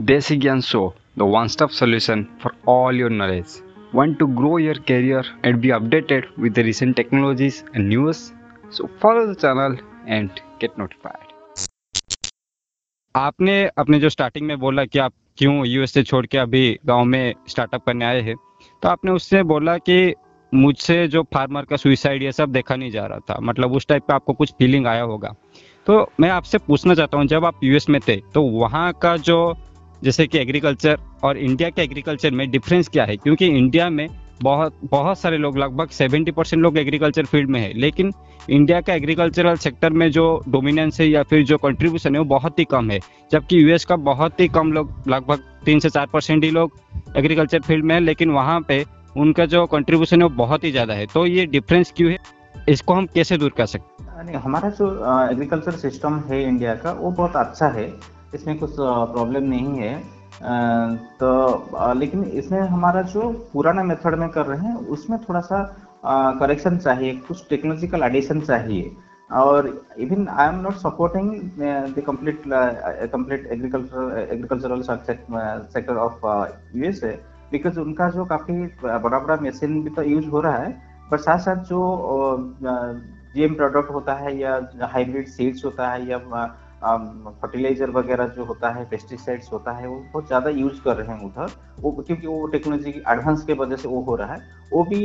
Desi Gyan Show, the one-stop solution for all your knowledge. Want to grow your career and be updated with the recent technologies and news? So follow the channel and get notified. आपने अपने जो starting में बोला कि आप क्यों USA छोड़ के अभी गाँव में स्टार्टअप करने आए हैं तो आपने उससे बोला कि मुझसे जो फार्मर का सुइसाइड ये सब देखा नहीं जा रहा था मतलब उस टाइप का आपको कुछ फीलिंग आया होगा तो मैं आपसे पूछना चाहता हूँ जब आप यूएस में थे तो वहाँ का जो जैसे कि एग्रीकल्चर और इंडिया के एग्रीकल्चर में डिफरेंस क्या है? क्योंकि इंडिया में बहुत बहुत सारे लोग, लगभग 70 परसेंट लोग एग्रीकल्चर फ़ील्ड में है। लेकिन इंडिया का एग्रीकल्चरल सेक्टर में जो डोमिनेंस है या फिर जो कंट्रीब्यूशन है वो बहुत ही कम है। जबकि यूएस का बहुत ही कम लोग, लगभग तीन से चार परसेंट ही लोग एग्रीकल्चर फ़ील्ड में है, लेकिन वहाँ पे उनका जो कंट्रीब्यूशन है वो बहुत ही ज़्यादा है। तो ये डिफरेंस क्यों है? इसको हम कैसे दूर कर सकते हैं? हमारा जो एग्रीकल्चर सिस्टम है इंडिया का, वो बहुत अच्छा है। इसमें कुछ प्रॉब्लम नहीं है। तो लेकिन इसमें हमारा जो पुराना मेथड में कर रहे हैं, उसमें थोड़ा सा करेक्शन चाहिए, कुछ टेक्नोलॉजिकल एडिशन चाहिए। और even I am not supporting the complete complete agriculture agricultural sector of USA because उनका जो काफ़ी बड़ा बड़ा मशीन भी तो यूज़ हो रहा है, पर साथ साथ जो जीएम प्रोडक्ट होता है या हाइब्रिड सीड्स होता है या फर्टिलाइज़र वगैरह जो होता है पेस्टिसाइड्स होता है, वो बहुत ज़्यादा यूज़ कर रहे हैं उधर। वो क्योंकि वो टेक्नोलॉजी की एडवांस के वजह से वो हो रहा है। वो भी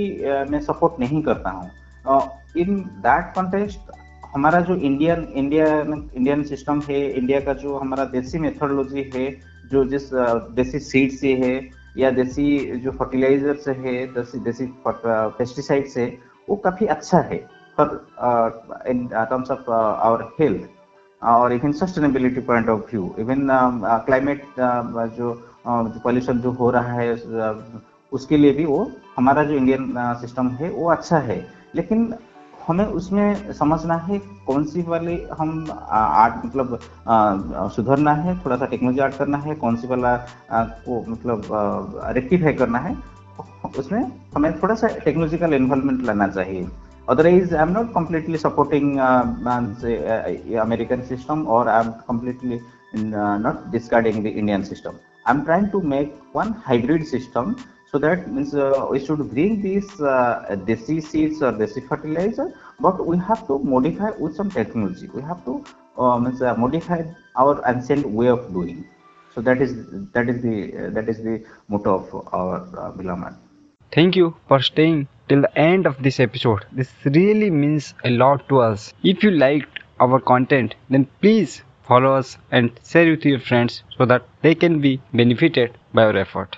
मैं सपोर्ट नहीं करता हूँ। इन दैट कॉन्टेक्स्ट हमारा जो इंडियन इंडियन इंडियन सिस्टम है इंडिया का जो हमारा देसी मेथोडोलॉजी है, जो जिस देसी सीड से है, या देसी जो फर्टिलाइज़र से है, देसी देसी पेस्टिसाइड से वो काफ़ी अच्छा है। For in terms of our health और even sustainability point of view even climate जो पॉल्यूशन जो हो रहा है उसके लिए भी वो, हमारा जो इंडियन सिस्टम है, वो अच्छा है. लेकिन हमें उसमें समझना है कौन सी वाली हम आर्ट मतलब सुधरना है थोड़ा सा टेक्नोलॉजी आर्ट करना है, कौन सी वाला को मतलब रेक्टिफाई करना है. उसमें हमें थोड़ा सा टेक्नोलॉजिकल इन्वॉल्वमेंट लाना चाहिए. Otherwise i'm not completely supporting uh, uh, american system or i'm completely uh, not discarding the indian system. I'm trying to make one hybrid system so that means uh, we should bring these uh, desi seeds or desi fertilizer but we have to modify with some technology. We have to uh, means, uh, modify our ancient way of doing. So that is that is the uh, that is the motto of our uh, beloved Thank you for staying till the end of this episode. This really means a lot to us. If you liked our content, then please follow us and share with your friends so that they can be benefited by our effort.